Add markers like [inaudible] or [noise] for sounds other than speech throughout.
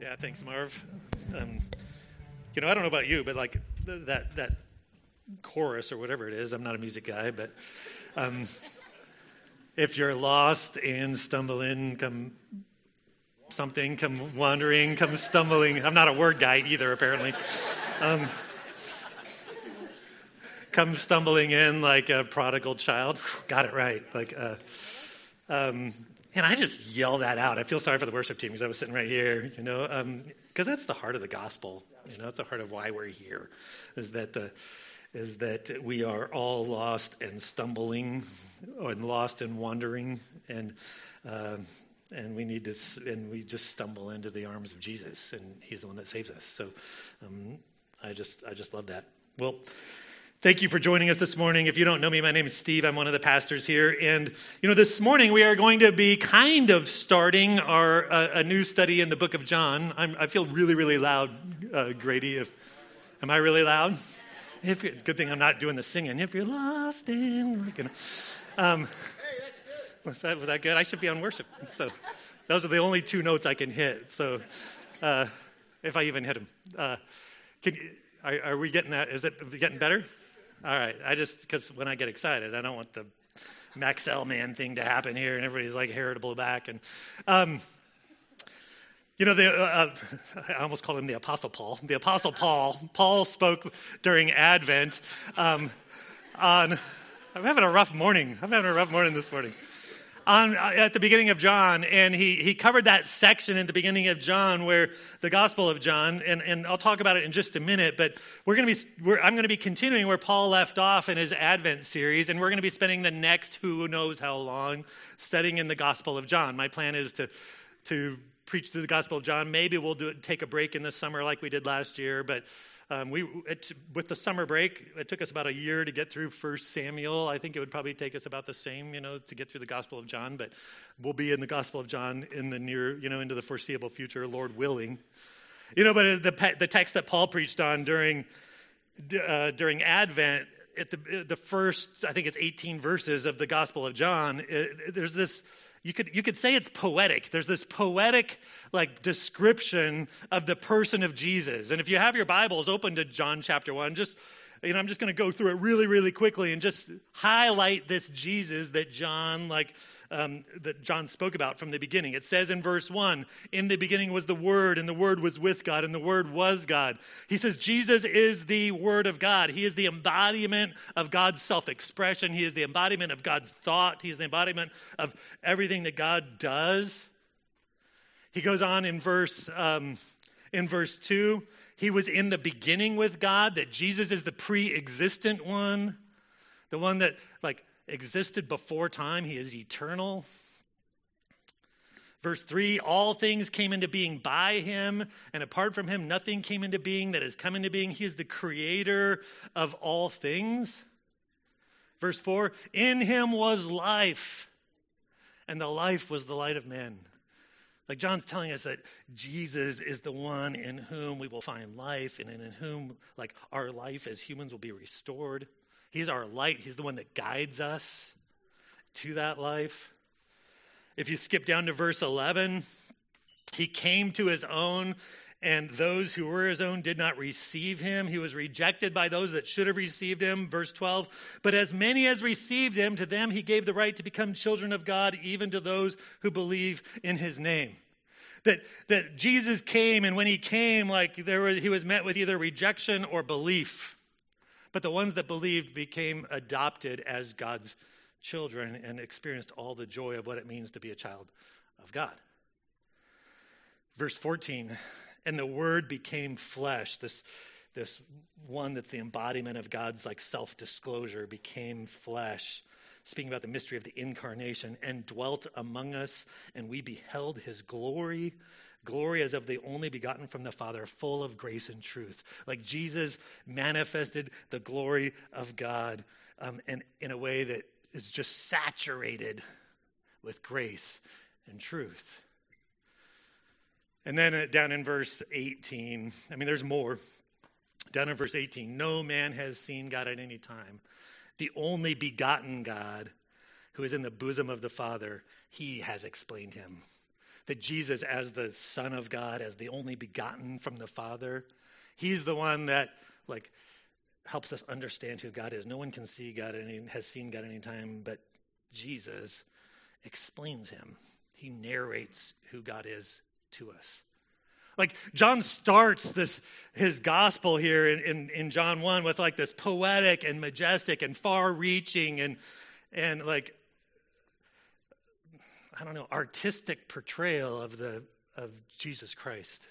Yeah, thanks, Marv. Um, you know, I don't know about you, but like th- that that chorus or whatever it is. I'm not a music guy, but um, if you're lost and stumbling, come something, come wandering, come stumbling. I'm not a word guy either, apparently. Um, come stumbling in like a prodigal child. [sighs] Got it right. Like, uh, um, and I just yell that out. I feel sorry for the worship team because I was sitting right here, you know, because um, that's the heart of the gospel. You know, that's the heart of why we're here, is that the is that we are all lost and stumbling, and lost and wandering, and uh, and we need to and we just stumble into the arms of Jesus, and He's the one that saves us. So, um, I just I just love that. Well. Thank you for joining us this morning. If you don't know me, my name is Steve. I'm one of the pastors here. And, you know, this morning we are going to be kind of starting our uh, a new study in the book of John. I'm, i feel really, really loud, uh, Grady. If, am I really loud? If good thing I'm not doing the singing. If you're lost in. Um, hey, that's good. Was that, was that good? I should be on worship. So those are the only two notes I can hit. So uh, if I even hit them. Uh, can, are, are we getting that? Is it getting better? All right. I just, because when I get excited, I don't want the Max Man thing to happen here and everybody's like blow back. And, um, you know, the, uh, uh [laughs] I almost called him the Apostle Paul. The Apostle Paul, Paul spoke during Advent um, on, I'm having a rough morning. I'm having a rough morning this morning on, uh, at the beginning of John, and he, he covered that section at the beginning of John where the Gospel of John, and, and I'll talk about it in just a minute, but we're going to be, we're, I'm going to be continuing where Paul left off in his Advent series, and we're going to be spending the next who knows how long studying in the Gospel of John. My plan is to, to preach through the Gospel of John. Maybe we'll do it, take a break in the summer like we did last year, but um, we, it, with the summer break, it took us about a year to get through First Samuel. I think it would probably take us about the same, you know, to get through the Gospel of John. But we'll be in the Gospel of John in the near, you know, into the foreseeable future, Lord willing. You know, but the the text that Paul preached on during uh, during Advent, at the the first, I think it's 18 verses of the Gospel of John. It, there's this you could, you could say it's poetic. There's this poetic like description of the person of Jesus. And if you have your Bibles open to John chapter 1, just know, I'm just going to go through it really, really quickly and just highlight this Jesus that John, like, um, that John spoke about from the beginning. It says in verse one, "In the beginning was the Word, and the Word was with God, and the Word was God." He says Jesus is the Word of God. He is the embodiment of God's self-expression. He is the embodiment of God's thought. He is the embodiment of everything that God does. He goes on in verse um, in verse two he was in the beginning with God, that Jesus is the pre existent one, the one that like existed before time. He is eternal. Verse 3 All things came into being by him, and apart from him, nothing came into being that has come into being. He is the creator of all things. Verse 4 In him was life, and the life was the light of men. Like John's telling us that Jesus is the one in whom we will find life and in whom like our life as humans will be restored. He's our light. He's the one that guides us to that life. If you skip down to verse 11, he came to his own and those who were his own did not receive him. He was rejected by those that should have received him. Verse 12. But as many as received him, to them he gave the right to become children of God, even to those who believe in his name. That, that Jesus came, and when he came, like there was, he was met with either rejection or belief. But the ones that believed became adopted as God's children and experienced all the joy of what it means to be a child of God. Verse 14 and the word became flesh. This this one that's the embodiment of god's like self-disclosure became flesh speaking about the mystery of the incarnation and dwelt among us and we beheld his glory glory as of the only begotten from the father full of grace and truth. Like jesus manifested the glory of god um, and in a way that is just saturated with grace and truth and then uh, down in verse 18, I mean, there's more. Down in verse 18, no man has seen God at any time. The only begotten God who is in the bosom of the Father, he has explained him. that Jesus, as the Son of God, as the only begotten from the Father, he's the one that, like, helps us understand who God is. No one can see God any, has seen God any time, but Jesus explains him. He narrates who God is to us. Like John starts this his gospel here in, in, in John 1 with like this poetic and majestic and far reaching and and like I don't know, artistic portrayal of the of Jesus Christ.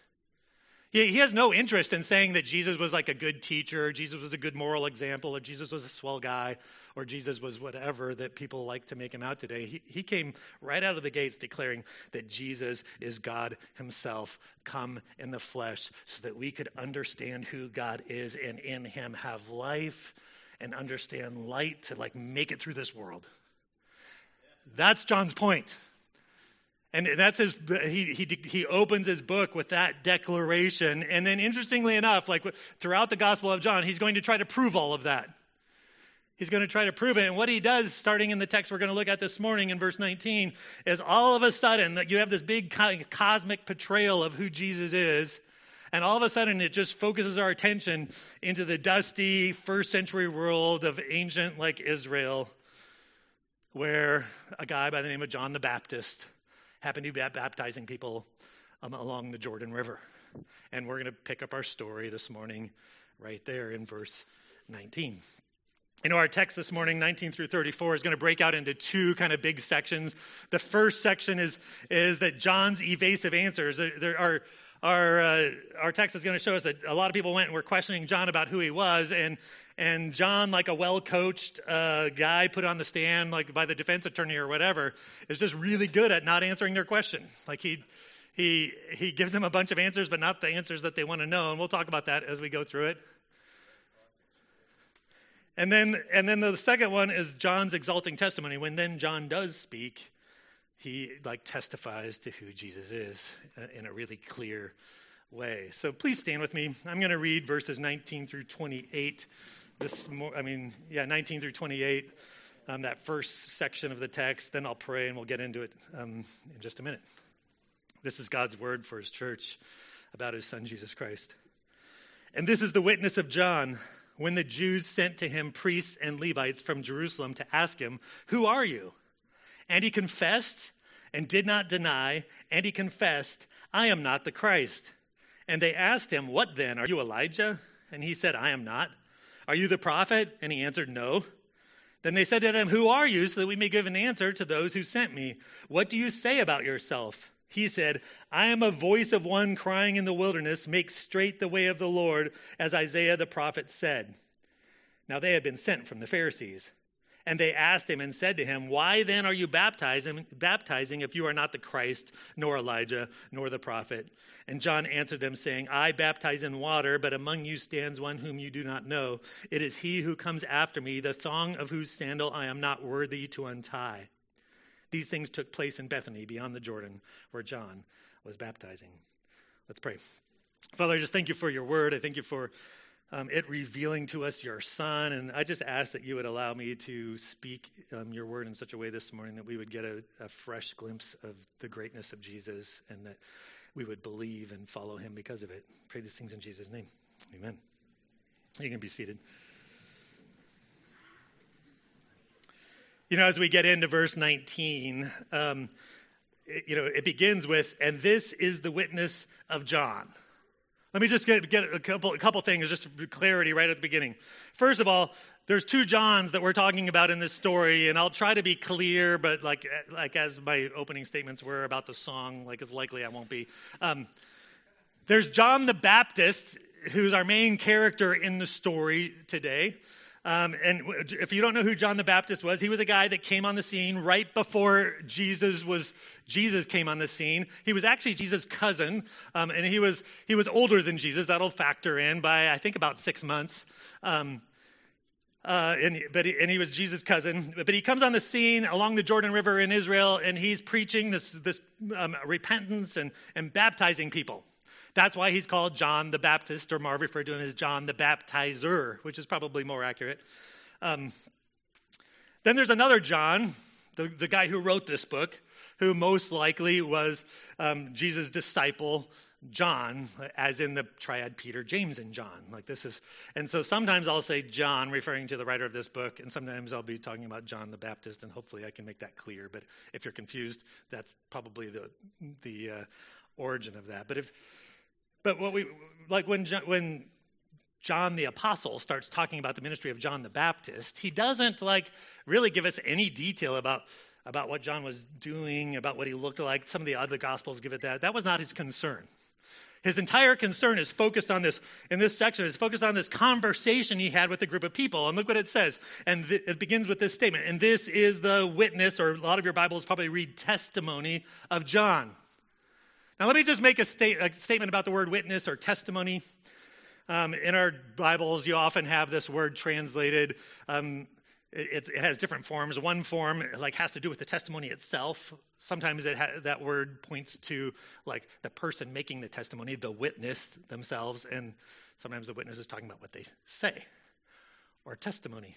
He, he has no interest in saying that Jesus was like a good teacher, Jesus was a good moral example, or Jesus was a swell guy, or Jesus was whatever that people like to make him out today. He, he came right out of the gates declaring that Jesus is God himself, come in the flesh, so that we could understand who God is and in him have life and understand light to like make it through this world. That's John's point. And that's his, he, he, he opens his book with that declaration. And then, interestingly enough, like throughout the Gospel of John, he's going to try to prove all of that. He's going to try to prove it. And what he does, starting in the text we're going to look at this morning in verse 19, is all of a sudden that you have this big cosmic portrayal of who Jesus is. And all of a sudden, it just focuses our attention into the dusty first century world of ancient, like Israel, where a guy by the name of John the Baptist happened to be baptizing people um, along the Jordan River. And we're going to pick up our story this morning right there in verse 19. You know, our text this morning, 19 through 34, is going to break out into two kind of big sections. The first section is, is that John's evasive answers. There, there are our, uh, our text is going to show us that a lot of people went and were questioning John about who he was. And, and John, like a well coached uh, guy put on the stand, like by the defense attorney or whatever, is just really good at not answering their question. Like he, he, he gives them a bunch of answers, but not the answers that they want to know. And we'll talk about that as we go through it. And then, and then the second one is John's exalting testimony. When then John does speak, he like testifies to who Jesus is uh, in a really clear way. So please stand with me. I'm going to read verses 19 through 28. This, I mean, yeah, 19 through 28. Um, that first section of the text. Then I'll pray and we'll get into it um, in just a minute. This is God's word for His church about His Son Jesus Christ. And this is the witness of John when the Jews sent to him priests and Levites from Jerusalem to ask him, "Who are you?" And he confessed and did not deny, and he confessed, I am not the Christ. And they asked him, What then? Are you Elijah? And he said, I am not. Are you the prophet? And he answered, No. Then they said to him, Who are you? So that we may give an answer to those who sent me. What do you say about yourself? He said, I am a voice of one crying in the wilderness, Make straight the way of the Lord, as Isaiah the prophet said. Now they had been sent from the Pharisees. And they asked him and said to him, Why then are you baptizing, baptizing if you are not the Christ, nor Elijah, nor the prophet? And John answered them, saying, I baptize in water, but among you stands one whom you do not know. It is he who comes after me, the thong of whose sandal I am not worthy to untie. These things took place in Bethany, beyond the Jordan, where John was baptizing. Let's pray. Father, I just thank you for your word. I thank you for um, it revealing to us your son. And I just ask that you would allow me to speak um, your word in such a way this morning that we would get a, a, fresh glimpse of the greatness of Jesus and that we would believe and follow him because of it. Pray these things in Jesus' name. Amen. You can be seated. You know, as we get into verse 19, um, it, you know, it begins with, and this is the witness of John. Let me just get, get a, couple, a couple things, just clarity right at the beginning. First of all, there's two Johns that we're talking about in this story, and I'll try to be clear, but like, like as my opening statements were about the song, like it's likely I won't be. Um, there's John the Baptist, who's our main character in the story today. Um, and if you don't know who John the Baptist was, he was a guy that came on the scene right before Jesus was Jesus came on the scene. He was actually Jesus' cousin, um, and he was he was older than Jesus. That'll factor in by I think about six months. Um, uh, and, but he, and he was Jesus' cousin. But he comes on the scene along the Jordan River in Israel, and he's preaching this, this um, repentance and, and baptizing people. That's why he's called John the Baptist, or Marv referred to him as John the Baptizer, which is probably more accurate. Um, then there's another John, the, the guy who wrote this book, who most likely was um, Jesus' disciple, John, as in the triad Peter, James, and John. Like this is, and so sometimes I'll say John, referring to the writer of this book, and sometimes I'll be talking about John the Baptist, and hopefully I can make that clear. But if you're confused, that's probably the the uh, origin of that. But if, but what we like when John, when John the Apostle starts talking about the ministry of John the Baptist, he doesn't like really give us any detail about about what John was doing, about what he looked like. Some of the other gospels give it that. That was not his concern. His entire concern is focused on this, in this section, is focused on this conversation he had with a group of people. And look what it says. And th- it begins with this statement. And this is the witness, or a lot of your Bibles probably read testimony of John. Now, let me just make a, state, a statement about the word witness or testimony. Um, in our Bibles, you often have this word translated um, it, it, has different forms. One form like has to do with the testimony itself. Sometimes it ha- that word points to like the person making the testimony, the witness themselves, and sometimes the witness is talking about what they say or testimony.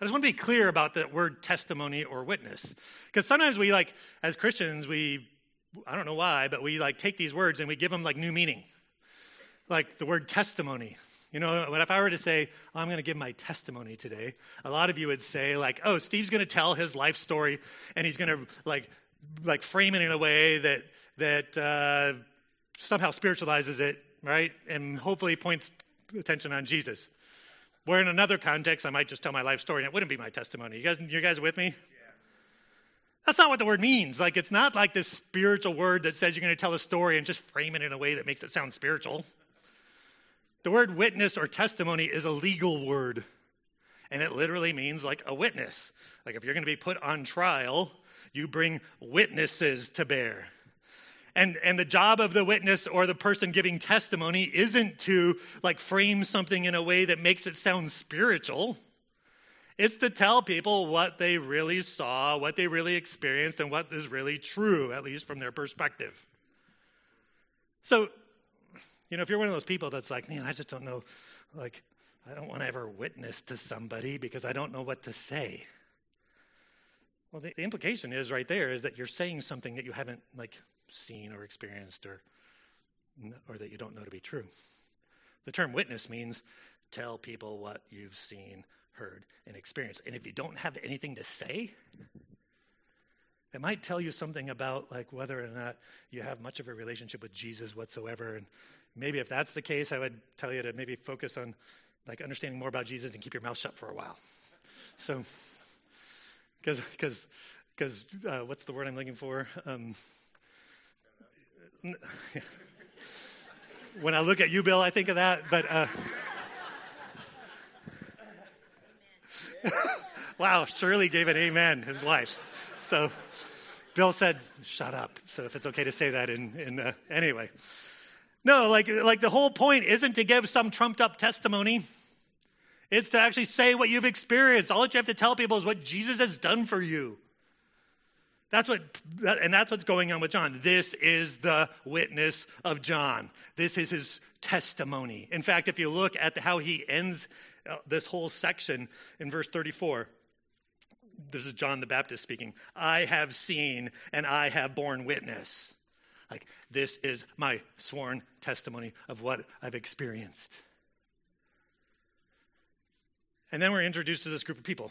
I just want to be clear about the word testimony or witness because sometimes we like as Christians we I don't know why, but we like take these words and we give them like new meaning. Like the word testimony. You know, if I were to say, oh, I'm going to give my testimony today, a lot of you would say, like, oh, Steve's going to tell his life story and he's going to, like, like frame it in a way that, that uh, somehow spiritualizes it, right? And hopefully points attention on Jesus. Where in another context, I might just tell my life story and it wouldn't be my testimony. You guys, you guys with me? That's not what the word means. Like, it's not like this spiritual word that says you're going to tell a story and just frame it in a way that makes it sound spiritual. The word witness or testimony is a legal word, and it literally means like a witness. Like if you're going to be put on trial, you bring witnesses to bear. And, and the job of the witness or the person giving testimony isn't to like frame something in a way that makes it sound spiritual. It's to tell people what they really saw, what they really experienced, and what is really true, at least from their perspective. So you know, if you're one of those people that's like, man, I just don't know, like, I don't want to ever witness to somebody because I don't know what to say. Well, the, the implication is right there is that you're saying something that you haven't like seen or experienced or or that you don't know to be true. The term witness means tell people what you've seen, heard, and experienced. And if you don't have anything to say, it might tell you something about like whether or not you have much of a relationship with Jesus whatsoever and maybe if that's the case, I would tell you to maybe focus on like understanding more about Jesus and keep your mouth shut for a while. So, because because because uh, what's the word I'm looking for? Um, [laughs] when I look at you, Bill, I think of that. But uh, [laughs] wow, Shirley gave an amen. His wife. So Bill said, "Shut up." So if it's okay to say that in in uh, anyway. No, like, like the whole point isn't to give some trumped up testimony. It's to actually say what you've experienced. All that you have to tell people is what Jesus has done for you. That's what, and that's what's going on with John. This is the witness of John. This is his testimony. In fact, if you look at how he ends Uh, this whole section in verse 34, this is John the Baptist speaking. I have seen and I have borne witness. Like, this is my sworn testimony of what I've experienced. And then we're introduced to this group of people.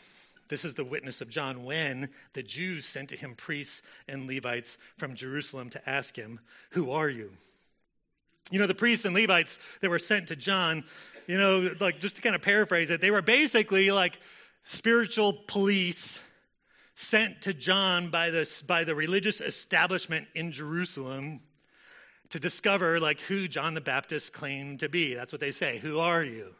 This is the witness of John when the Jews sent to him priests and Levites from Jerusalem to ask him, Who are you? You know, the priests and Levites that were sent to John, you know, like just to kind of paraphrase it, they were basically like spiritual police sent to John by, this, by the religious establishment in Jerusalem to discover like who John the Baptist claimed to be. That's what they say. Who are you?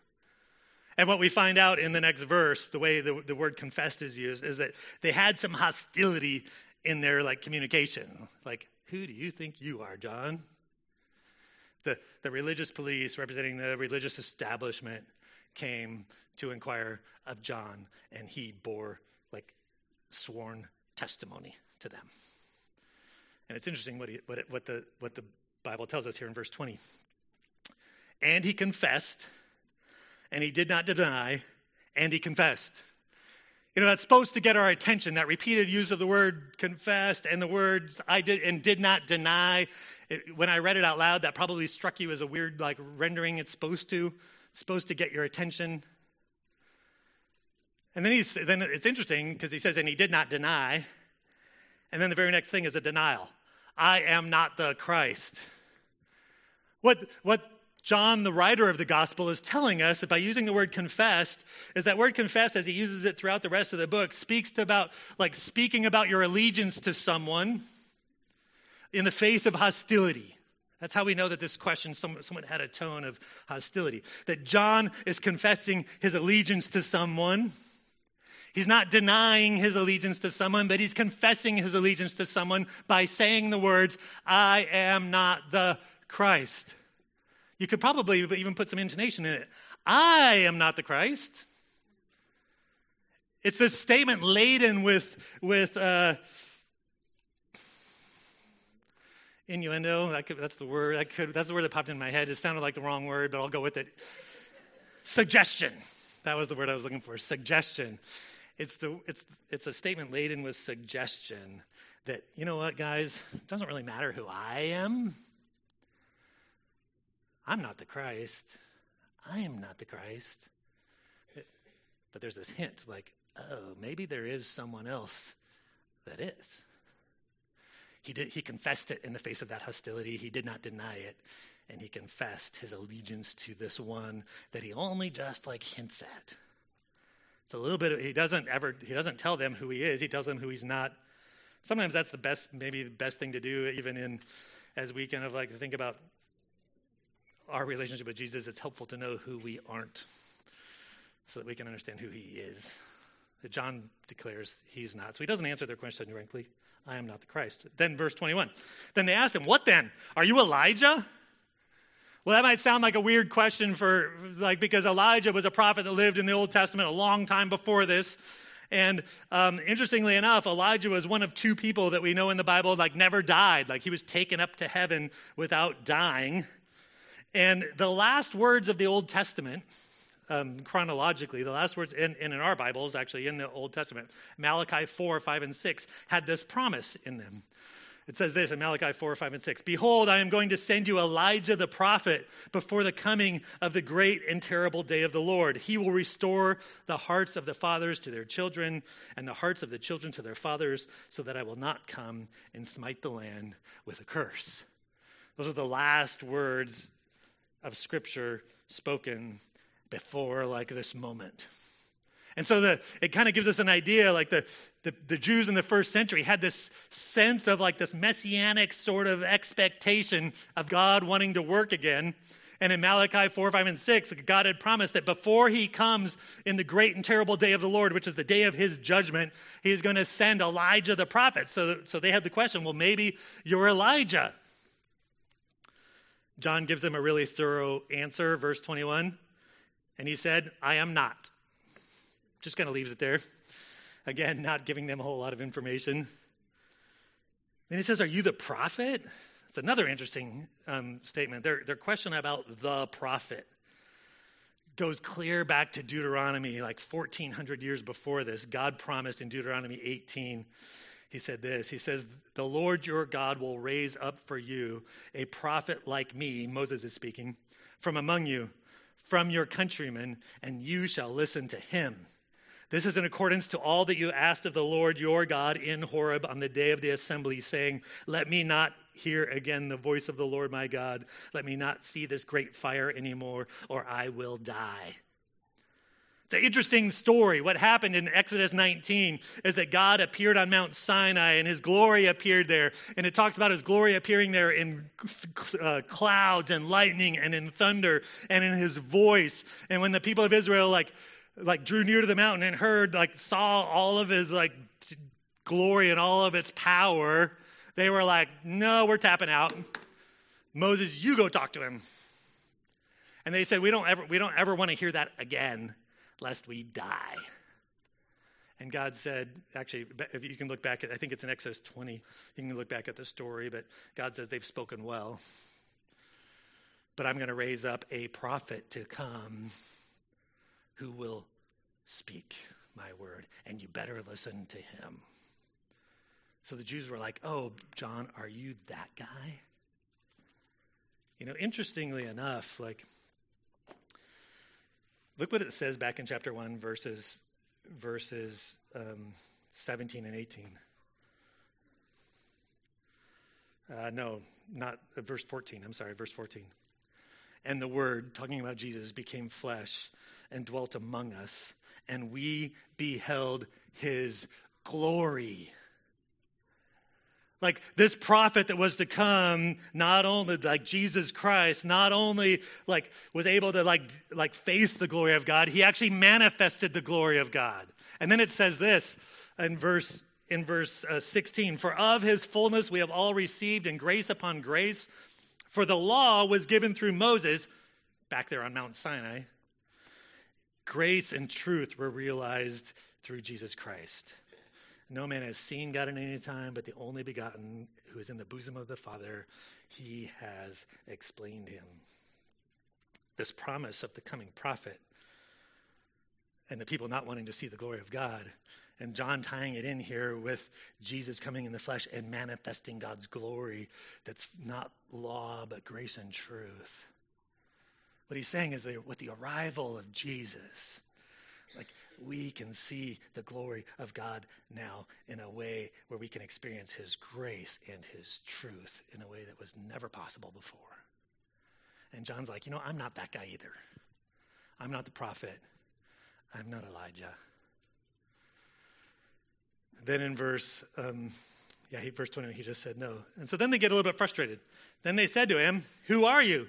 And what we find out in the next verse, the way the, the word confessed is used, is that they had some hostility in their like communication. Like, who do you think you are, John? The, the religious police representing the religious establishment came to inquire of John, and he bore like sworn testimony to them. And it's interesting what, he, what, it, what, the, what the Bible tells us here in verse 20. And he confessed, and he did not deny, and he confessed. You know, that's supposed to get our attention. That repeated use of the word confessed and the words I did and did not deny. It, when I read it out loud, that probably struck you as a weird, like rendering. It's supposed to, it's supposed to get your attention. And then he's then it's interesting because he says, and he did not deny. And then the very next thing is a denial. I am not the Christ. What what John, the writer of the gospel, is telling us that by using the word confessed is that word confessed, as he uses it throughout the rest of the book, speaks to about like speaking about your allegiance to someone in the face of hostility. That's how we know that this question someone had a tone of hostility. That John is confessing his allegiance to someone. He's not denying his allegiance to someone, but he's confessing his allegiance to someone by saying the words, I am not the Christ. You could probably even put some intonation in it. I am not the Christ. It's a statement laden with, with uh, innuendo. That could, that's the word. That could, that's the word that popped in my head. It sounded like the wrong word, but I'll go with it. Suggestion. That was the word I was looking for. Suggestion. It's, the, it's, it's a statement laden with suggestion that, you know what, guys, it doesn't really matter who I am. I'm not the Christ. I am not the Christ. But there's this hint like, oh, maybe there is someone else that is. He, did, he confessed it in the face of that hostility. He did not deny it. And he confessed his allegiance to this one that he only just like hints at. It's a little bit, of, he doesn't ever, he doesn't tell them who he is. He tells them who he's not. Sometimes that's the best, maybe the best thing to do, even in, as we kind of like think about our relationship with Jesus, it's helpful to know who we aren't so that we can understand who he is. John declares he's not. So he doesn't answer their question directly. I am not the Christ. Then, verse 21. Then they asked him, What then? Are you Elijah? Well, that might sound like a weird question for, like, because Elijah was a prophet that lived in the Old Testament a long time before this. And um, interestingly enough, Elijah was one of two people that we know in the Bible, like, never died. Like, he was taken up to heaven without dying. And the last words of the Old Testament, um, chronologically, the last words in, in our Bibles, actually in the Old Testament, Malachi 4, 5, and 6, had this promise in them. It says this in Malachi 4, 5, and 6 Behold, I am going to send you Elijah the prophet before the coming of the great and terrible day of the Lord. He will restore the hearts of the fathers to their children, and the hearts of the children to their fathers, so that I will not come and smite the land with a curse. Those are the last words of Scripture spoken before like this moment. And so the, it kind of gives us an idea like the, the, the, Jews in the first century had this sense of like this messianic sort of expectation of God wanting to work again. And in Malachi 4, 5, and 6, God had promised that before he comes in the great and terrible day of the Lord, which is the day of his judgment, he is going to send Elijah the prophet. So, so they had the question well, maybe you're Elijah. John gives them a really thorough answer, verse 21. And he said, I am not. Just kind of leaves it there. Again, not giving them a whole lot of information. Then he says, Are you the prophet? It's another interesting um, statement. Their, their question about the prophet goes clear back to Deuteronomy, like 1400 years before this. God promised in Deuteronomy 18 he said this He says, The Lord your God will raise up for you a prophet like me, Moses is speaking, from among you, from your countrymen, and you shall listen to him. This is in accordance to all that you asked of the Lord your God in Horeb on the day of the assembly, saying, Let me not hear again the voice of the Lord my God. Let me not see this great fire anymore, or I will die. It's an interesting story. What happened in Exodus 19 is that God appeared on Mount Sinai and his glory appeared there. And it talks about his glory appearing there in uh, clouds and lightning and in thunder and in his voice. And when the people of Israel like like drew near to the mountain and heard like saw all of his like glory and all of its power, they were like, "No, we're tapping out." Moses, you go talk to him. And they said, "We don't ever we don't ever want to hear that again." Lest we die. And God said, actually, if you can look back at, I think it's in Exodus 20, you can look back at the story, but God says they've spoken well. But I'm going to raise up a prophet to come who will speak my word, and you better listen to him. So the Jews were like, Oh, John, are you that guy? You know, interestingly enough, like, look what it says back in chapter 1, verses, verses um, 17 and 18. Uh, no, not uh, verse 14. I'm sorry, verse 14. And the Word, talking about Jesus, became flesh and dwelt among us, and we beheld his glory. Like this prophet that was to come, not only like Jesus Christ, not only like was able to like like face the glory of God, he actually manifested the glory of God. And then it says this in verse in verse uh, 16 For of his fullness we have all received, and grace upon grace. For the law was given through Moses, back there on Mount Sinai. Grace and truth were realized through Jesus Christ. No man has seen God at any time, but the only begotten who is in the bosom of the Father, he has explained him. This promise of the coming prophet and the people not wanting to see the glory of God and John tying it in here with Jesus coming in the flesh and manifesting God's glory that's not law, but grace and truth. What he's saying is that with the arrival of Jesus, like we can see the glory of God now in a way where we can experience his grace and his truth in a way that was never possible before. And John's like, you know, I'm not that guy either. I'm not the prophet. I'm not Elijah. Then in verse, um, yeah, he, verse 20, he just said no. And so then they get a little bit frustrated. Then they said to him, Who are you?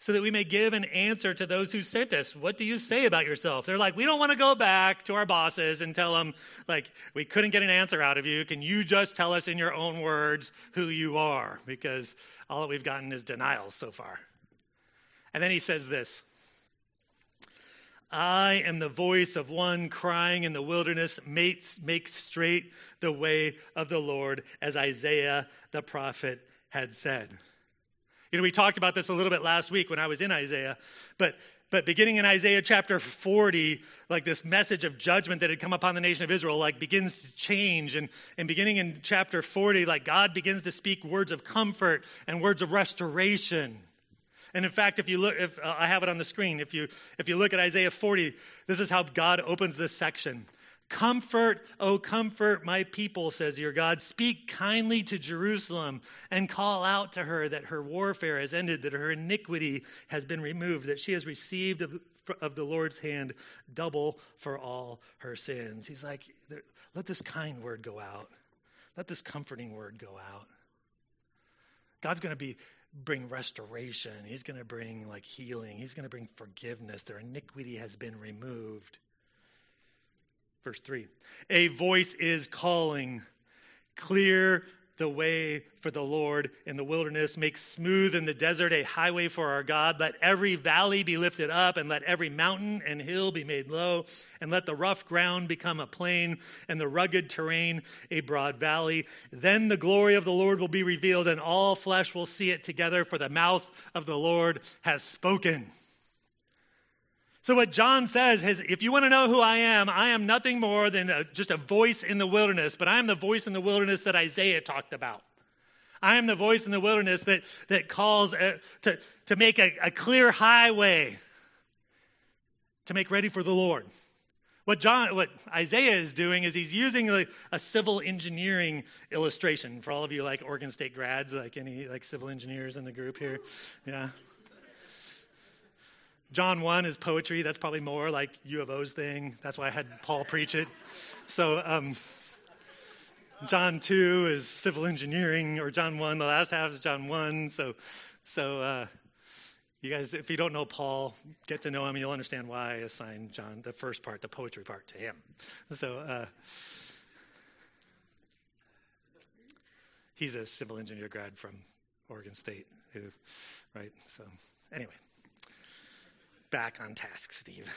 So that we may give an answer to those who sent us. What do you say about yourself? They're like, We don't want to go back to our bosses and tell them, like, we couldn't get an answer out of you. Can you just tell us in your own words who you are? Because all that we've gotten is denials so far. And then he says this I am the voice of one crying in the wilderness, make, straight the way of the Lord, as Isaiah the prophet had said. You know, we talked about this a little bit last week when I was in Isaiah, but but beginning in Isaiah chapter 40, like this message of judgment that had come upon the nation of Israel, like begins to change. And, and beginning in chapter 40, like God begins to speak words of comfort and words of restoration. And in fact, if you look, if uh, I have it on the screen, if you if you look at Isaiah 40, this is how God opens this section. Comfort, O comfort my people, says your God. Speak kindly to Jerusalem and call out to her that her warfare has ended, that her iniquity has been removed, that she has received of, of the Lord's hand double for all her sins. He's like, let this kind word go out. Let this comforting word go out. God's going to be bring restoration. He's going to bring like healing. He's going to bring forgiveness. Their iniquity has been removed. Verse 3 A voice is calling, clear the way for the Lord in the wilderness. Make smooth in the desert a highway for our God. Let every valley be lifted up, and let every mountain and hill be made low. And let the rough ground become a plain, and the rugged terrain a broad valley. Then the glory of the Lord will be revealed, and all flesh will see it together, for the mouth of the Lord has spoken. So, what John says is if you want to know who I am, I am nothing more than a, just a voice in the wilderness, but I am the voice in the wilderness that Isaiah talked about. I am the voice in the wilderness that, that calls uh, to, to make a, a clear highway to make ready for the Lord. What John, what Isaiah is doing is he's using like a civil engineering illustration for all of you like Oregon State grads, like any like civil engineers in the group here. Yeah, John 1 is poetry. That's probably more like U of O's thing. That's why I had Paul preach it. So, um, John 2 is civil engineering, or John 1, the last half is John 1. So, so uh, you guys, if you don't know Paul, get to know him, you'll understand why I assigned John the first part, the poetry part, to him. So, uh, he's a civil engineer grad from Oregon State, who, right? So, anyway back on task, Steve.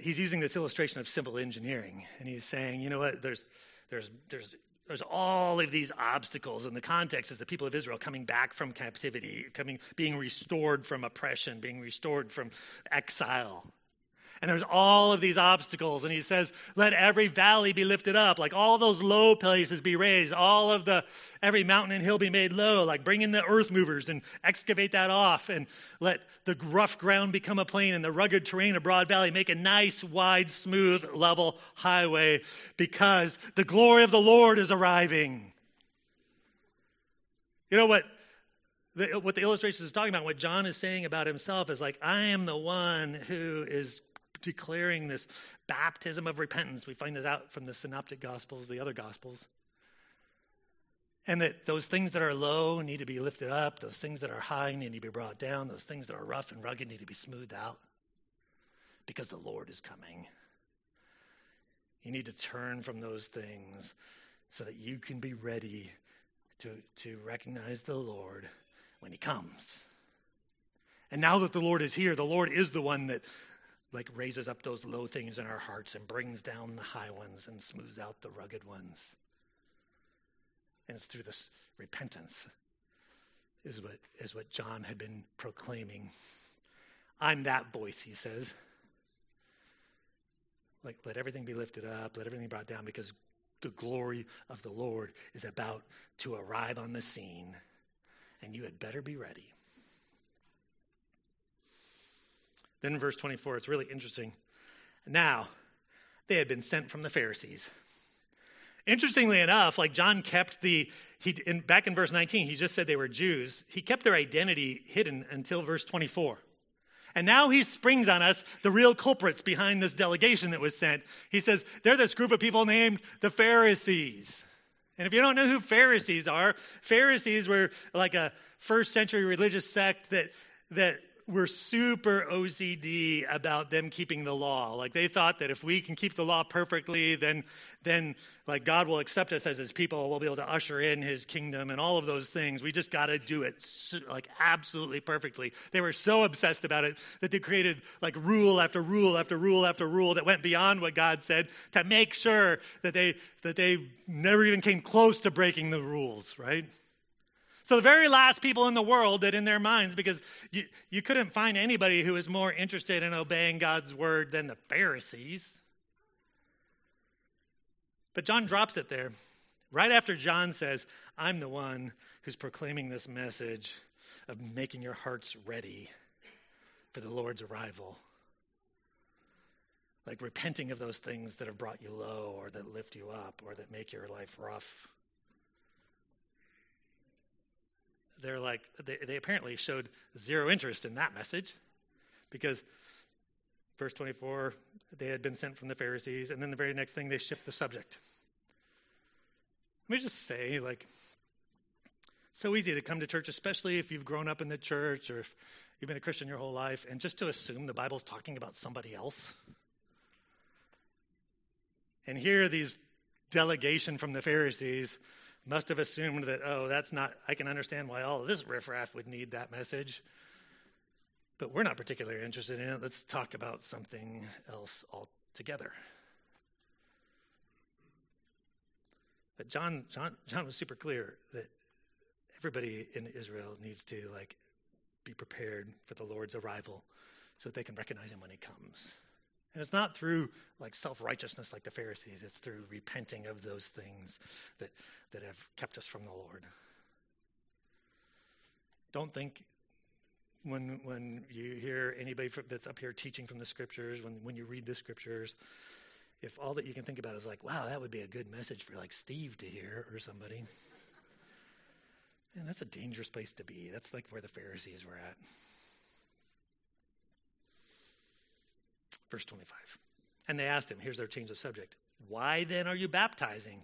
he's using this illustration of civil engineering, and he's saying, you know what, there's, there's, there's, there's all of these obstacles, and the context is the people of Israel coming back from captivity, coming, being restored from oppression, being restored from exile. And there's all of these obstacles. And he says, let every valley be lifted up, like all those low places be raised, all of the, every mountain and hill be made low, like bring in the earth movers and excavate that off and let the rough ground become a plain and the rugged terrain a broad valley. Make a nice, wide, smooth, level highway because the glory of the Lord is arriving. You know what? The, what the illustration is talking about, what John is saying about himself is like, I am the one who is declaring this baptism of repentance. We find that out from the synoptic gospels, the other gospels. And that those things that are low need to be lifted up, those things that are high need to be brought down, those things that are rough and rugged need to be smoothed out because the Lord is coming. You need to turn from those things so that you can be ready to, to recognize the Lord when He comes. And now that the Lord is here, the Lord is the one that like raises up those low things in our hearts and brings down the high ones and smooths out the rugged ones. And it's through this repentance is what is what John had been proclaiming. I'm that voice, he says. Like let everything be lifted up, let everything be brought down because the glory of the Lord is about to arrive on the scene, and you had better be ready. Then in verse 24, it's really interesting. Now, they had been sent from the Pharisees. Interestingly enough, like John kept the, he, in, back in verse 19, he just said they were Jews. He kept their identity hidden until verse 24. And now he springs on us the real culprits behind this delegation that was sent. He says, they're this group of people named the Pharisees. And if you don't know who Pharisees are, Pharisees were like a first century religious sect that, that were super OCD about them keeping the law. Like they thought that if we can keep the law perfectly, then then like God will accept us as his people. We'll be able to usher in his kingdom and all of those things. We just got to do it like absolutely perfectly. They were so obsessed about it that they created like rule after rule after rule after rule that went beyond what God said to make sure that they that they never even came close to breaking the rules, right? So, the very last people in the world that in their minds, because you, you couldn't find anybody who was more interested in obeying God's word than the Pharisees. But John drops it there. Right after John says, I'm the one who's proclaiming this message of making your hearts ready for the Lord's arrival. Like repenting of those things that have brought you low or that lift you up or that make your life rough they're like, they, they apparently showed zero interest in that message because verse 24, they had been sent from the Pharisees, and then the very next thing, they shift the subject. Let me just say, like, so easy to come to church, especially if you've grown up in the church or if you've been a Christian your whole life, and just to assume the Bible's talking about somebody else. And here, these delegation from the Pharisees must have assumed that, oh, that's not, I can understand why all of this riffraff would need that message. But we're not particularly interested in it. Let's talk about something else altogether. But John, John, John was super clear that everybody in Israel needs to like be prepared for the Lord's arrival so that they can recognize him when he comes. And it's not through like self righteousness like the Pharisees, it's through repenting of those things that, that have kept us from the Lord. Don't think when, when you hear anybody that's up here teaching from the scriptures, when, when you read the scriptures, if all that you can think about is like, wow, that would be a good message for like Steve to hear or somebody. And that's a dangerous place to be. That's like where the Pharisees were at. Verse 25. And they asked him, here's their change of subject. Why then are you baptizing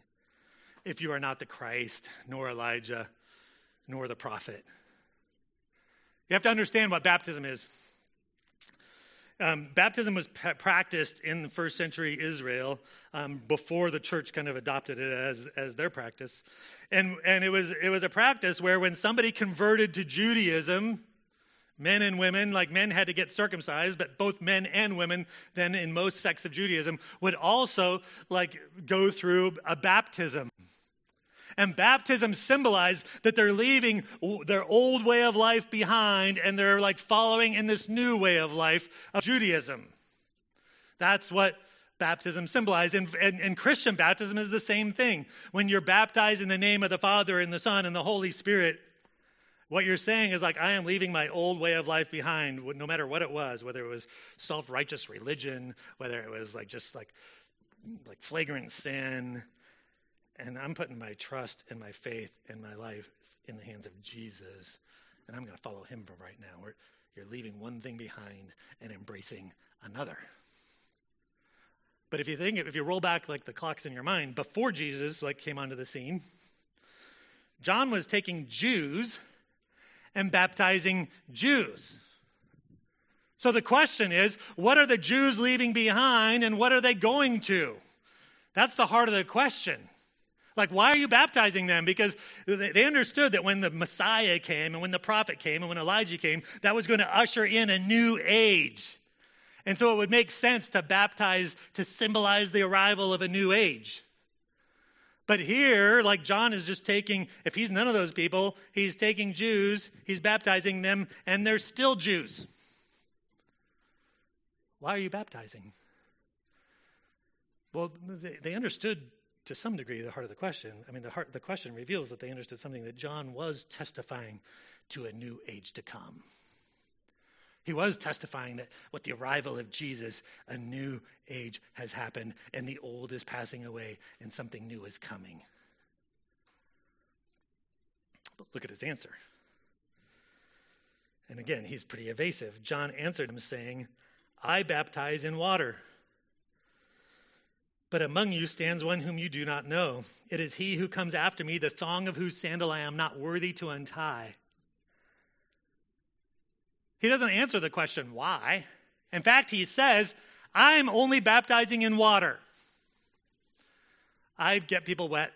if you are not the Christ, nor Elijah, nor the prophet? You have to understand what baptism is. Um, baptism was p- practiced in the first century Israel um, before the church kind of adopted it as, as their practice. And, and it, was, it was a practice where when somebody converted to Judaism, Men and women, like men had to get circumcised, but both men and women, then in most sects of Judaism, would also like go through a baptism. And baptism symbolized that they're leaving their old way of life behind and they're like following in this new way of life of Judaism. That's what baptism symbolized. And, and, and, Christian baptism is the same thing. When you're baptized in the name of the Father and the Son and the Holy Spirit, what you're saying is like, I am leaving my old way of life behind, no matter what it was, whether it was self righteous religion, whether it was like just like, like flagrant sin. And I'm putting my trust and my faith and my life in the hands of Jesus. And I'm going to follow him from right now. Where you're leaving one thing behind and embracing another. But if you think, if you roll back like the clocks in your mind, before Jesus like came onto the scene, John was taking Jews and baptizing Jews. So the question is, what are the Jews leaving behind and what are they going to? That's the heart of the question. Like, why are you baptizing them? Because they understood that when the Messiah came and when the prophet came and when Elijah came, that was going to usher in a new age. And so it would make sense to baptize to symbolize the arrival of a new age. But here, like John is just taking, if he's none of those people, he's taking Jews, he's baptizing them, and they're still Jews. Why are you baptizing? Well, they, they understood to some degree the heart of the question. I mean, the heart the question reveals that they understood something that John was testifying to a new age to come. He was testifying that with the arrival of Jesus, a new age has happened, and the old is passing away, and something new is coming. But look at his answer. And again, he's pretty evasive. John answered him, saying, I baptize in water. But among you stands one whom you do not know. It is he who comes after me, the thong of whose sandal I am not worthy to untie. He doesn't answer the question, why? In fact, he says, I'm only baptizing in water. I get people wet.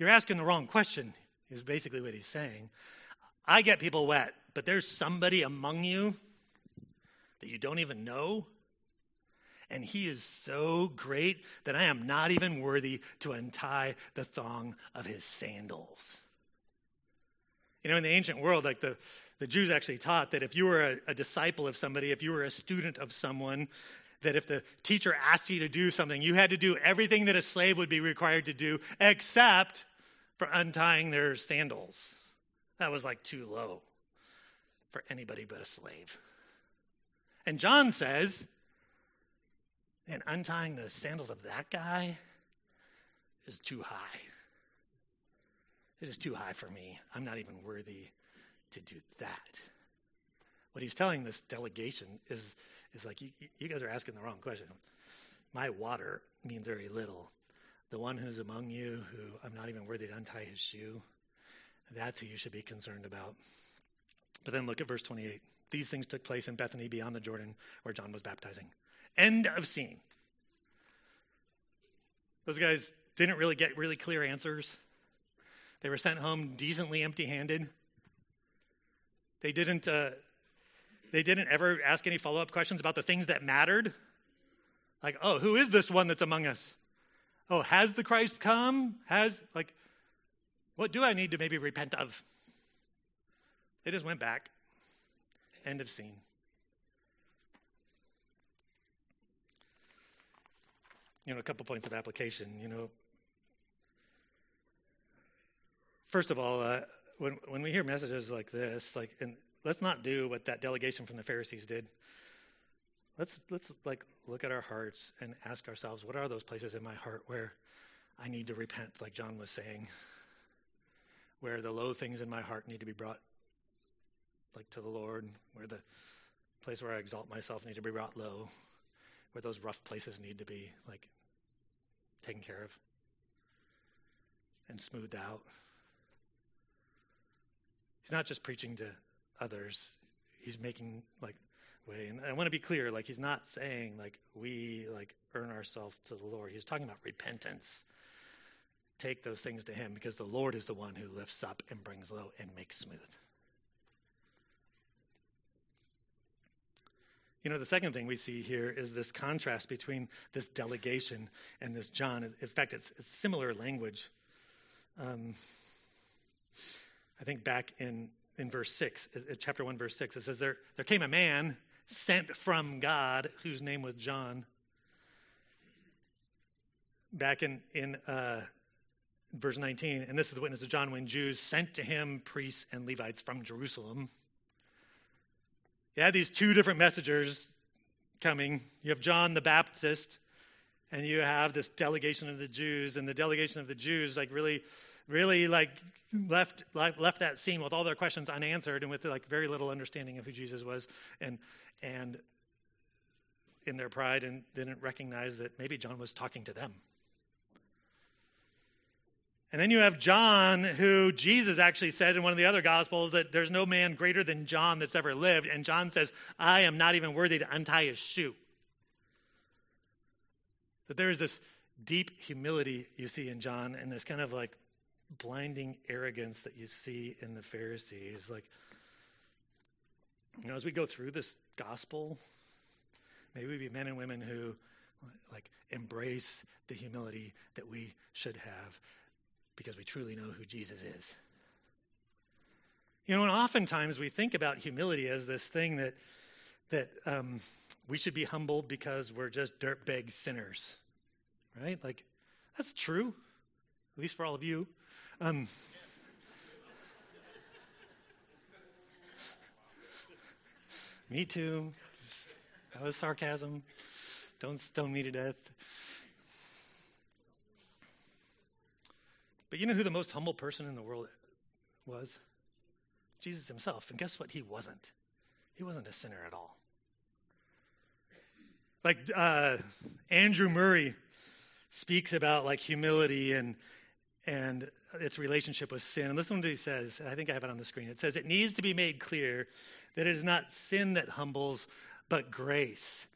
You're asking the wrong question, is basically what he's saying. I get people wet, but there's somebody among you that you don't even know. And he is so great that I am not even worthy to untie the thong of his sandals. You know, in the ancient world, like the, the Jews actually taught that if you were a, a disciple of somebody, if you were a student of someone, that if the teacher asked you to do something, you had to do everything that a slave would be required to do, except for untying their sandals. That was like too low for anybody but a slave. And John says, and untying the sandals of that guy is too high. It is too high for me. I'm not even worthy to do that. What he's telling this delegation is, is like, you, you guys are asking the wrong question. My water means very little. The one who's among you who I'm not even worthy to untie his shoe, that's who you should be concerned about. But then look at verse 28. These things took place in Bethany beyond the Jordan where John was baptizing. End of scene. Those guys didn't really get really clear answers. They were sent home decently empty handed. They didn't, uh, they didn't ever ask any follow up questions about the things that mattered. Like, oh, who is this one that's among us? Oh, has the Christ come? Has, like, what do I need to maybe repent of? They just went back. End of scene. You know, a couple points of application. You know, first of all, uh, when, when we hear messages like this, like, and let's not do what that delegation from the Pharisees did. Let's, let's like look at our hearts and ask ourselves, what are those places in my heart where I need to repent, like John was saying, where the low things in my heart need to be brought like to the Lord, where the place where I exalt myself need to be brought low, where those rough places need to be like taken care of and smoothed out. He's not just preaching to others, he's making like way. And I want to be clear, like he's not saying like we like earn ourselves to the Lord. He's talking about repentance. Take those things to him because the Lord is the one who lifts up and brings low and makes smooth. You know, the second thing we see here is this contrast between this delegation and this John. In fact, it's, it's similar language. Um, I think back in, in verse 6, chapter 1, verse 6, it says, there, there came a man sent from God, whose name was John. Back in, in uh, verse 19, and this is the witness of John when Jews sent to him priests and Levites from Jerusalem. You had these two different messengers coming. You have John the Baptist, and you have this delegation of the Jews, and the delegation of the Jews, like, really really like left left that scene with all their questions unanswered and with like very little understanding of who Jesus was and and in their pride and didn't recognize that maybe John was talking to them. And then you have John, who Jesus actually said in one of the other gospels that there's no man greater than John that's ever lived. And John says, I am not even worthy to untie his shoe. That there is this deep humility you see in John and this kind of like blinding arrogance that you see in the Pharisees. Like, you know, as we go through this gospel, maybe we be men and women who like embrace the humility that we should have because we truly know who Jesus is. You know, and oftentimes we think about humility as this thing that that um, we should be humbled because we're just dirtbag sinners, right? Like that's true, at least for all of you. Um, me too. That was sarcasm. Don't stone me to death. But you know who the most humble person in the world was? Jesus himself. And guess what? He wasn't. He wasn't a sinner at all. Like uh, Andrew Murray speaks about like humility and and its relationship with sin. And listen to what he says. I think I have it on the screen. It says, It needs to be made clear that it is not sin that humbles, but grace.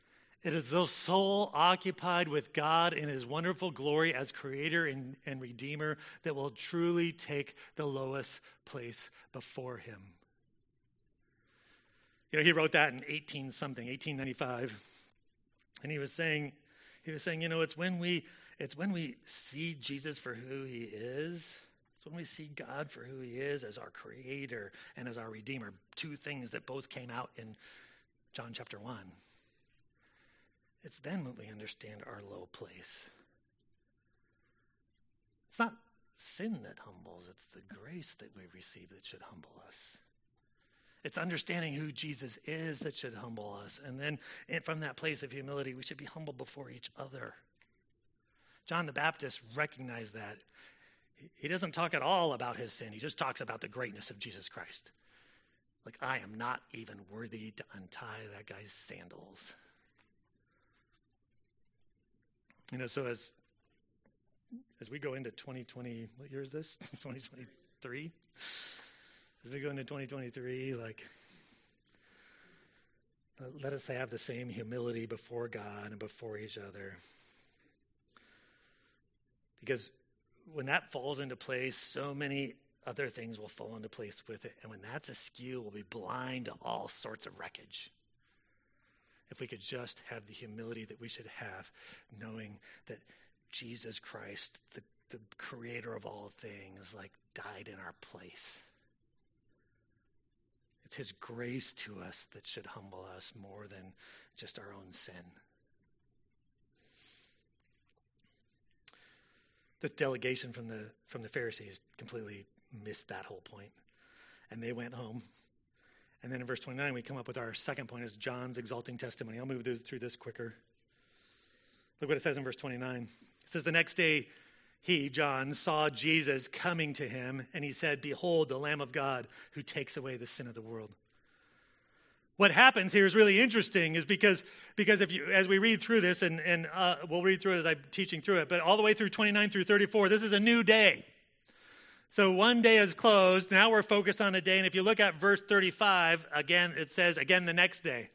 It is the soul occupied with God in his wonderful glory as creator and, and redeemer that will truly take the lowest place before him. You know, he wrote that in 18 something, 1895. And he was saying, he was saying, you know, it's when we it's when we see Jesus for who he is. It's when we see God for who he is as our creator and as our redeemer. Two things that both came out in John chapter 1. It's then when we understand our low place. It's not sin that humbles, it's the grace that we receive that should humble us. It's understanding who Jesus is that should humble us. And then from that place of humility, we should be humble before each other. John the Baptist recognized that. He doesn't talk at all about his sin, he just talks about the greatness of Jesus Christ. Like, I am not even worthy to untie that guy's sandals. You know, so as as we go into 2020, what year is this? [laughs] 2023? As we go into 2023, like, let us have the same humility before God and before each other. Because when that falls into place, so many other things will fall into place with it. And when that's askew, we'll be blind to all sorts of wreckage. If we could just have the humility that we should have, knowing that Jesus Christ, the, the creator of all things, like died in our place. It's his grace to us that should humble us more than just our own sin. This delegation from the from the Pharisees completely missed that whole point, and they went home. And then in verse 29, we come up with our second point is John's exalting testimony. I'll move through this quicker. Look what it says in verse 29. It says, The next day, he, John, saw Jesus coming to him, and he said, Behold, the Lamb of God who takes away the sin of the world what happens here is really interesting is because because if you as we read through this and and uh, we'll read through it as i'm teaching through it but all the way through 29 through 34 this is a new day. So one day is closed. Now we're focused on a day. And if you look at verse 35 again it says again the next day.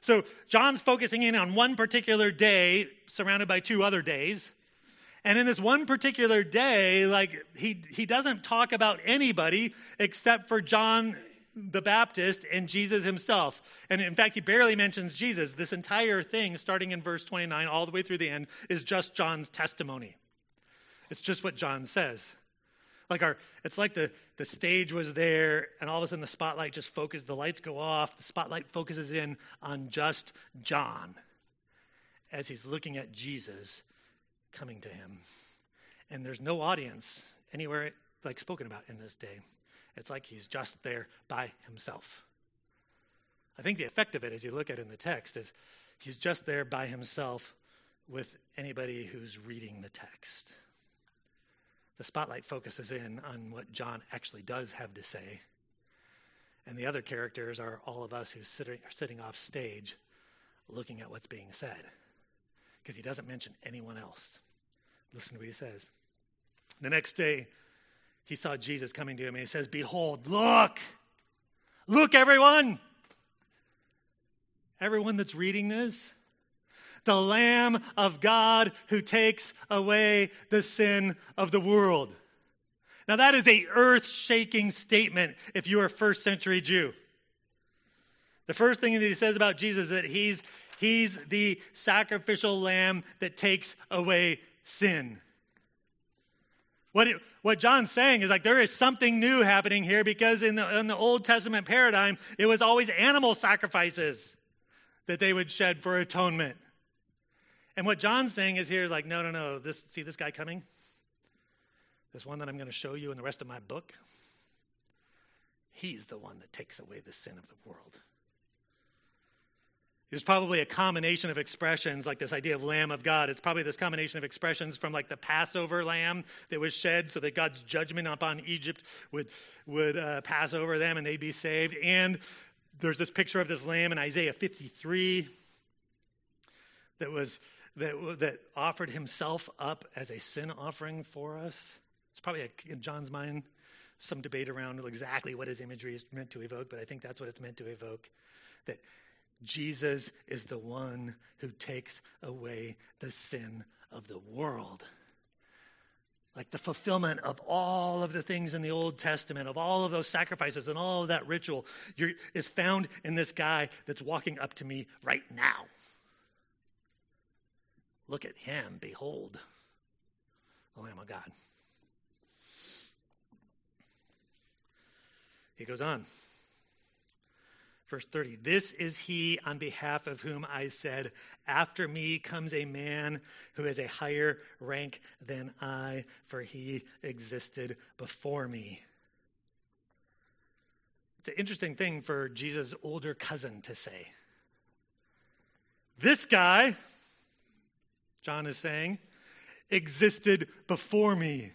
So john's focusing in on one particular day surrounded by two other days. And in this one particular day like he he doesn't talk about anybody except for john the Baptist and Jesus himself. And in fact, he barely mentions Jesus. This entire thing, starting in verse 29 all the way through the end, is just John's testimony. It's just what John says. like our it's like the the stage was there and all of a sudden the spotlight just focused the lights go off the spotlight focuses in on just john as he's looking at jesus coming to him and there's no audience anywhere like spoken about in this day it's like he's just there by himself i think the effect of it as you look at it in the text is he's just there by himself with anybody who's reading the text the spotlight focuses in on what John actually does have to say. And the other characters are all of us who are sitting off stage looking at what's being said. Because he doesn't mention anyone else. Listen to what he says. The next day, he saw Jesus coming to him and he says, Behold, look! Look, everyone! Everyone that's reading this, the Lamb of God who takes away the sin of the world. Now, that is a earth shaking statement if you are a first century Jew. The first thing that he says about Jesus is that he's, he's the sacrificial lamb that takes away sin. What, it, what John's saying is like there is something new happening here because in the, in the Old Testament paradigm, it was always animal sacrifices that they would shed for atonement. And what John's saying is here is like, no, no, no. This, see this guy coming? This one that I'm going to show you in the rest of my book? He's the one that takes away the sin of the world. There's probably a combination of expressions like this idea of Lamb of God. It's probably this combination of expressions from like the Passover lamb that was shed so that God's judgment upon Egypt would, would uh, pass over them and they'd be saved. And there's this picture of this lamb in Isaiah 53 that was that, that offered himself up as a sin offering for us. It's probably a, in John's mind some debate around exactly what his imagery is meant to evoke, but I think that's what it's meant to evoke. That Jesus is the one who takes away the sin of the world. Like the fulfillment of all of the things in the Old Testament, of all of those sacrifices and all of that ritual, is found in this guy that's walking up to me right now. Look at him. Behold, the Lamb of God. He goes on. Verse 30 This is he on behalf of whom I said, After me comes a man who has a higher rank than I, for he existed before me. It's an interesting thing for Jesus' older cousin to say. This guy, John is saying, existed before me.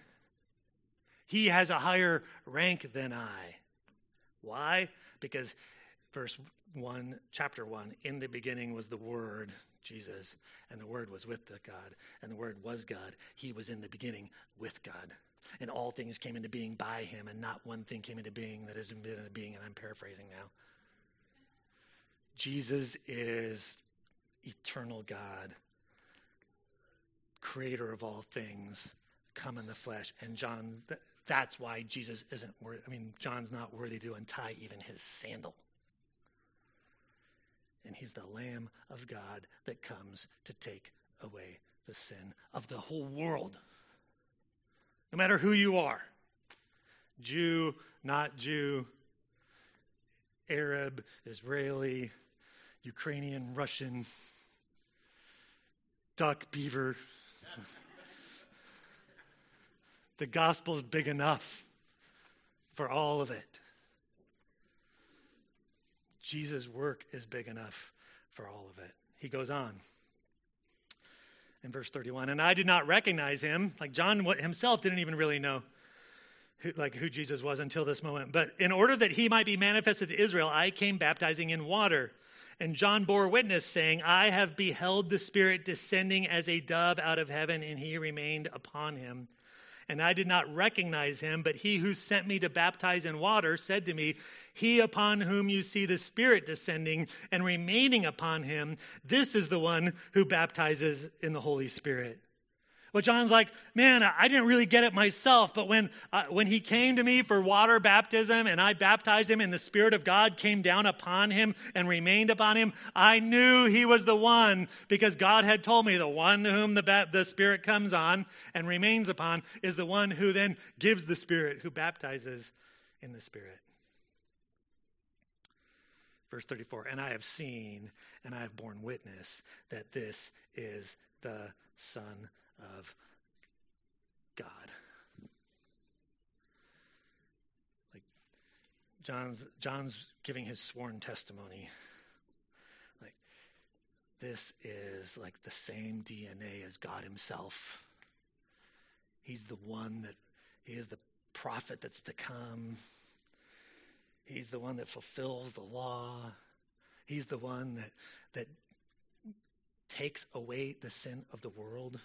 He has a higher rank than I. Why? Because verse 1, chapter 1, in the beginning was the Word, Jesus, and the Word was with the God, and the Word was God. He was in the beginning with God. And all things came into being by him, and not one thing came into being that has been into being, and I'm paraphrasing now. Jesus is eternal God creator of all things, come in the flesh. And John, that's why Jesus isn't worthy. I mean, John's not worthy to untie even his sandal. And he's the Lamb of God that comes to take away the sin of the whole world. No matter who you are Jew, not Jew, Arab, Israeli, Ukrainian, Russian, duck, beaver, [laughs] the gospel is big enough for all of it. Jesus' work is big enough for all of it. He goes on in verse 31 and i did not recognize him like john himself didn't even really know who, like who jesus was until this moment but in order that he might be manifested to israel i came baptizing in water and John bore witness, saying, I have beheld the Spirit descending as a dove out of heaven, and he remained upon him. And I did not recognize him, but he who sent me to baptize in water said to me, He upon whom you see the Spirit descending and remaining upon him, this is the one who baptizes in the Holy Spirit. But John's like, man, I didn't really get it myself. But when, uh, when he came to me for water baptism and I baptized him and the Spirit of God came down upon him and remained upon him, I knew he was the one because God had told me the one to whom the, the Spirit comes on and remains upon is the one who then gives the Spirit, who baptizes in the Spirit. Verse 34 And I have seen and I have borne witness that this is the Son of God. Like John's John's giving his sworn testimony. Like this is like the same DNA as God himself. He's the one that he is the prophet that's to come. He's the one that fulfills the law. He's the one that that takes away the sin of the world.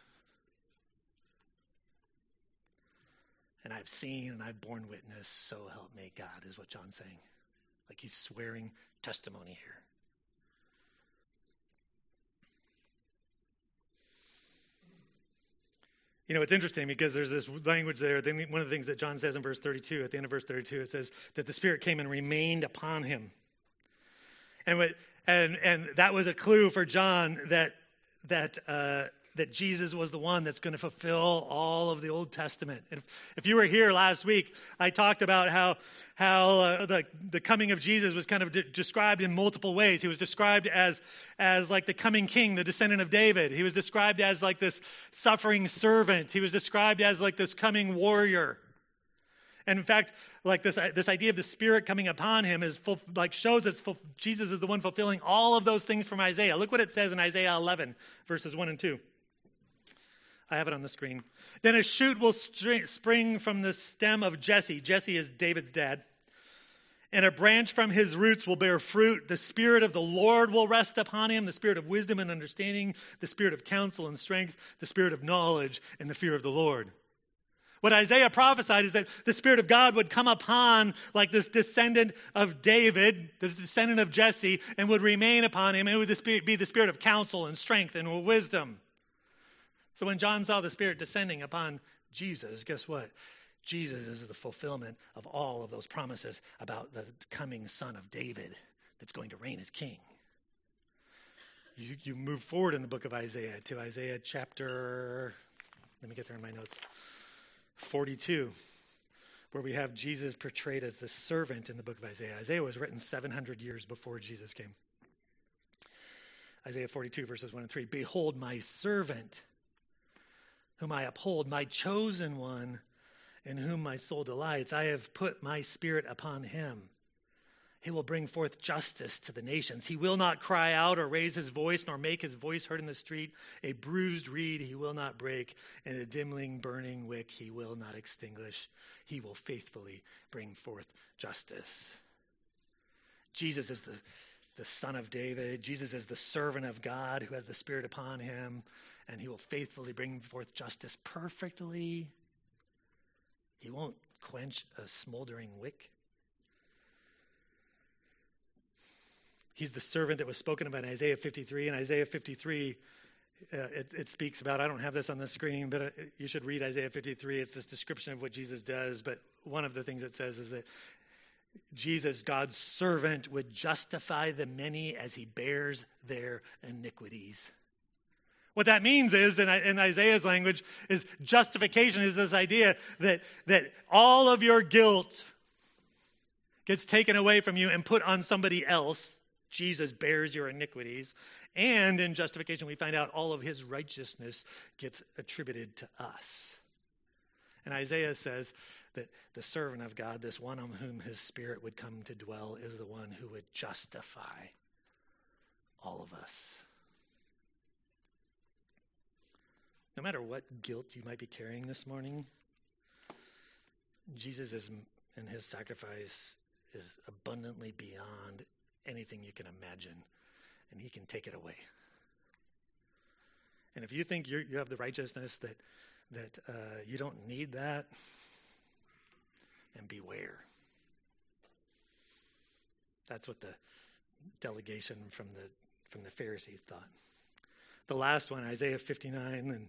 And I've seen and I've borne witness, so help me God, is what John's saying. Like he's swearing testimony here. You know, it's interesting because there's this language there. One of the things that John says in verse 32, at the end of verse 32, it says that the Spirit came and remained upon him. And, what, and, and that was a clue for John that, that uh, that Jesus was the one that's going to fulfill all of the Old Testament. And if, if you were here last week, I talked about how, how uh, the, the coming of Jesus was kind of de- described in multiple ways. He was described as, as like the coming king, the descendant of David. He was described as like this suffering servant. He was described as like this coming warrior. And in fact, like this, this idea of the Spirit coming upon him is full, like shows that Jesus is the one fulfilling all of those things from Isaiah. Look what it says in Isaiah 11, verses 1 and 2. I have it on the screen. Then a shoot will spring from the stem of Jesse. Jesse is David's dad. And a branch from his roots will bear fruit. The Spirit of the Lord will rest upon him the Spirit of wisdom and understanding, the Spirit of counsel and strength, the Spirit of knowledge and the fear of the Lord. What Isaiah prophesied is that the Spirit of God would come upon like this descendant of David, this descendant of Jesse, and would remain upon him. It would be the Spirit of counsel and strength and wisdom. So when John saw the Spirit descending upon Jesus, guess what? Jesus is the fulfillment of all of those promises about the coming son of David that's going to reign as king. You, you move forward in the book of Isaiah to Isaiah chapter, let me get there in my notes, 42, where we have Jesus portrayed as the servant in the book of Isaiah. Isaiah was written 700 years before Jesus came. Isaiah 42, verses 1 and 3 Behold, my servant whom I uphold, my chosen one, in whom my soul delights. I have put my spirit upon him. He will bring forth justice to the nations. He will not cry out or raise his voice, nor make his voice heard in the street. A bruised reed he will not break, and a dimling burning wick he will not extinguish. He will faithfully bring forth justice. Jesus is the, the Son of David. Jesus is the servant of God who has the Spirit upon him and he will faithfully bring forth justice perfectly. He won't quench a smoldering wick. He's the servant that was spoken about in Isaiah 53. In Isaiah 53, uh, it, it, speaks about, I don't have this on the screen, but uh, you should read Isaiah 53. It's this description of what Jesus does. But one of the things it says is that Jesus, God's servant, would justify the many as he bears their iniquities. What that means is, in, in, Isaiah's language, is justification is this idea that, that all of your guilt gets taken away from you and put on somebody else. Jesus bears your iniquities. And in justification, we find out all of his righteousness gets attributed to us. And Isaiah says that the servant of God, this one on whom his spirit would come to dwell, is the one who would justify all of us. No matter what guilt you might be carrying this morning, Jesus is, and his sacrifice is abundantly beyond anything you can imagine, and he can take it away. And if you think you have the righteousness that, that uh, you don't need that, and beware. That's what the delegation from the, from the Pharisees thought. The last one, Isaiah 59 and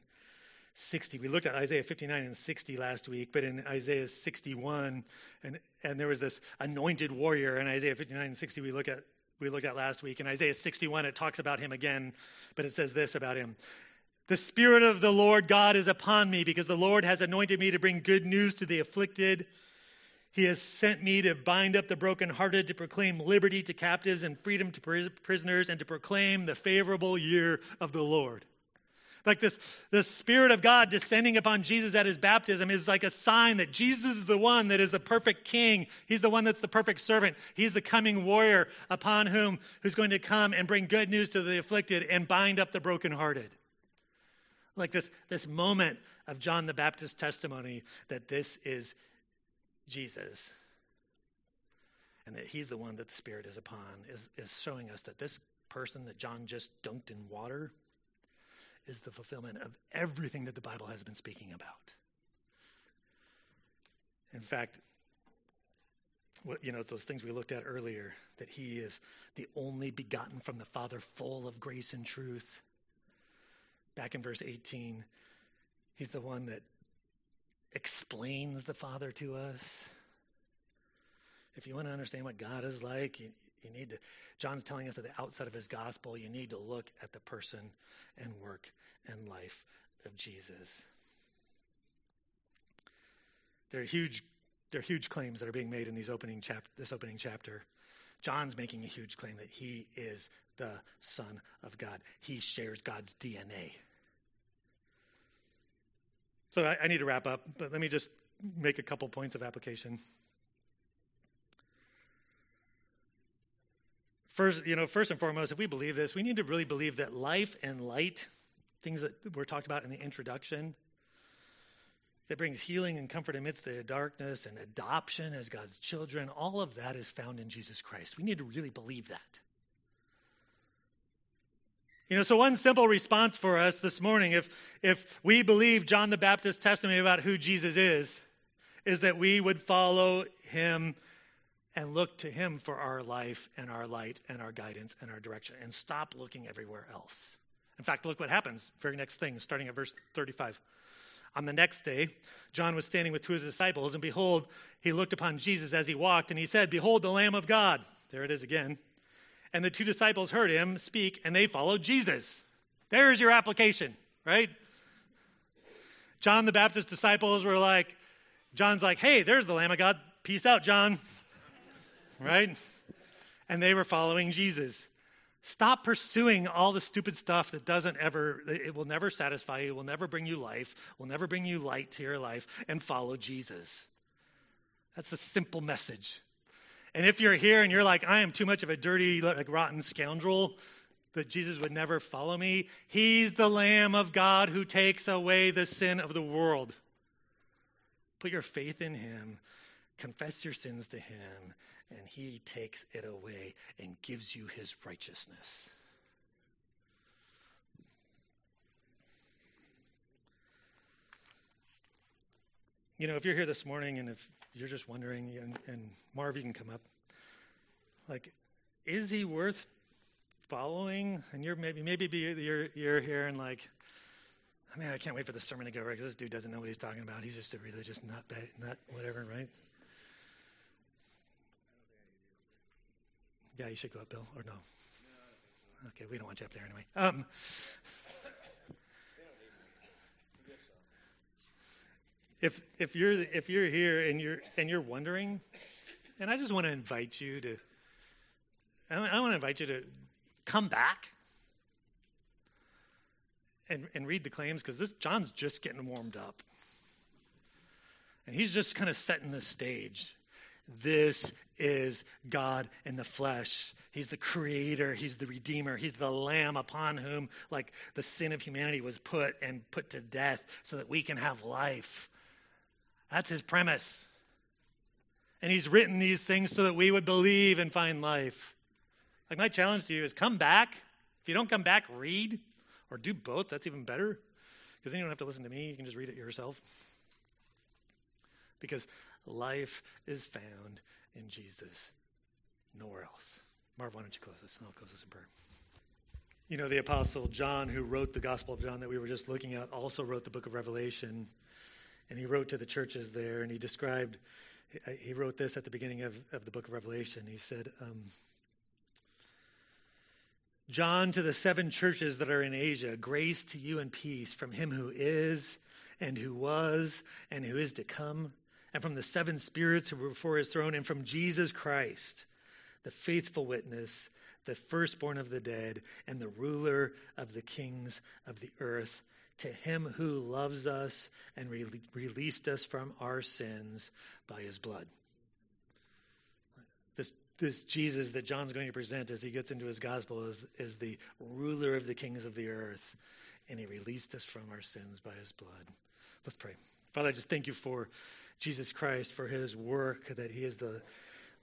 60. We looked at Isaiah 59 and 60 last week, but in Isaiah 61, and, and there was this anointed warrior in Isaiah 59 and 60 we look at we looked at last week. In Isaiah 61, it talks about him again, but it says this about him. The Spirit of the Lord God is upon me because the Lord has anointed me to bring good news to the afflicted. He has sent me to bind up the brokenhearted, to proclaim liberty to captives and freedom to prisoners, and to proclaim the favorable year of the Lord. Like this, the Spirit of God descending upon Jesus at his baptism is like a sign that Jesus is the one that is the perfect king. He's the one that's the perfect servant. He's the coming warrior upon whom who's going to come and bring good news to the afflicted and bind up the brokenhearted. Like this, this moment of John the Baptist's testimony that this is Jesus and that he's the one that the Spirit is upon is, is showing us that this person that John just dunked in water is the fulfillment of everything that the Bible has been speaking about. In fact, what, you know, it's those things we looked at earlier that he is the only begotten from the Father, full of grace and truth. Back in verse 18, he's the one that explains the Father to us. If you want to understand what God is like, you, you need to, John's telling us at the outset of his gospel, you need to look at the person and work and life of Jesus. There are huge, there are huge claims that are being made in these opening chap- this opening chapter. John's making a huge claim that he is the Son of God. He shares God's DNA. So I, I need to wrap up, but let me just make a couple points of application. First, you know, first and foremost, if we believe this, we need to really believe that life and light, things that were talked about in the introduction, that brings healing and comfort amidst the darkness and adoption as God's children, all of that is found in Jesus Christ. We need to really believe that. You know, so one simple response for us this morning, if if we believe John the Baptist's testimony about who Jesus is, is that we would follow him and look to Him for our life and our light and our guidance and our direction and stop looking everywhere else. In fact, look what happens. Very next thing, starting at verse 35. On the next day, John was standing with two of his disciples, and behold, he looked upon Jesus as he walked, and he said, Behold, the Lamb of God. There it is again. And the two disciples heard him speak, and they followed Jesus. There's your application, right? John the Baptist disciples were like, John's like, hey, there's the Lamb of God. Peace out, John right? And they were following Jesus. Stop pursuing all the stupid stuff that doesn't ever, it will never satisfy you, will never bring you life, will never bring you light to your life, and follow Jesus. That's the simple message. And if you're here and you're like, I am too much of a dirty, like rotten scoundrel, that Jesus would never follow me, he's the Lamb of God who takes away the sin of the world. Put your faith in him, confess your sins to him, and he takes it away and gives you his righteousness. You know, if you're here this morning and if you're just wondering, and, and Marv, you can come up, like, is he worth following? And you're maybe maybe you're you're here and like, I mean, I can't wait for the sermon to go right because this dude doesn't know what he's talking about. He's just a religious nut, nut, whatever, right? Yeah, you should go up, Bill, or no? Okay, we don't want you up there anyway. Um, if if you're if you're here and you're and you're wondering, and I just want to invite you to, I, I want to invite you to come back and and read the claims because this John's just getting warmed up, and he's just kind of setting the stage. This is God in the flesh. He's the creator, he's the redeemer, he's the lamb upon whom like the sin of humanity was put and put to death so that we can have life. That's his premise. And he's written these things so that we would believe and find life. Like my challenge to you is come back. If you don't come back, read or do both. That's even better. Because then you don't have to listen to me. You can just read it yourself. Because life is found in Jesus, nowhere else. Marv, why don't you close this and I'll close this in prayer. You know, the Apostle John, who wrote the Gospel of John that we were just looking at, also wrote the book of Revelation. And he wrote to the churches there, and he described, he wrote this at the beginning of, of the book of Revelation. He said, um, John to the seven churches that are in Asia, grace to you and peace from him who is, and who was, and who is to come, and from the seven spirits who were before his throne, and from Jesus Christ, the faithful witness the firstborn of the dead, and the ruler of the kings of the earth, to him who loves us and re- released us from our sins by his blood. This, this Jesus that John's going to present as he gets into his gospel is, is the ruler of the kings of the earth, and he released us from our sins by his blood. Let's pray. Father, I just thank you for Jesus Christ, for his work, that he is the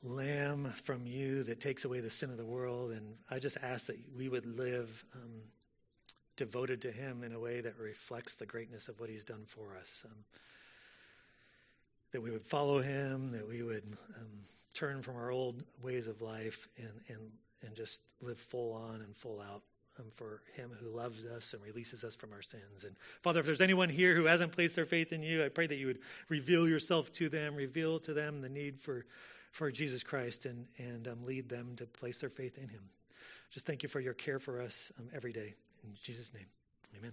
Lamb from you that takes away the sin of the world. And I just ask that we would live um, devoted to Him in a way that reflects the greatness of what He's done for us. Um, that we would follow Him, that we would um, turn from our old ways of life and, and, and just live full on and full out for him who loves us and releases us from our sins. And Father, if there's anyone here who hasn't placed their faith in you, I pray that you would reveal yourself to them, reveal to them the need for for Jesus Christ and, and um, lead them to place their faith in him. Just thank you for your care for us um, every day. In Jesus' name, amen.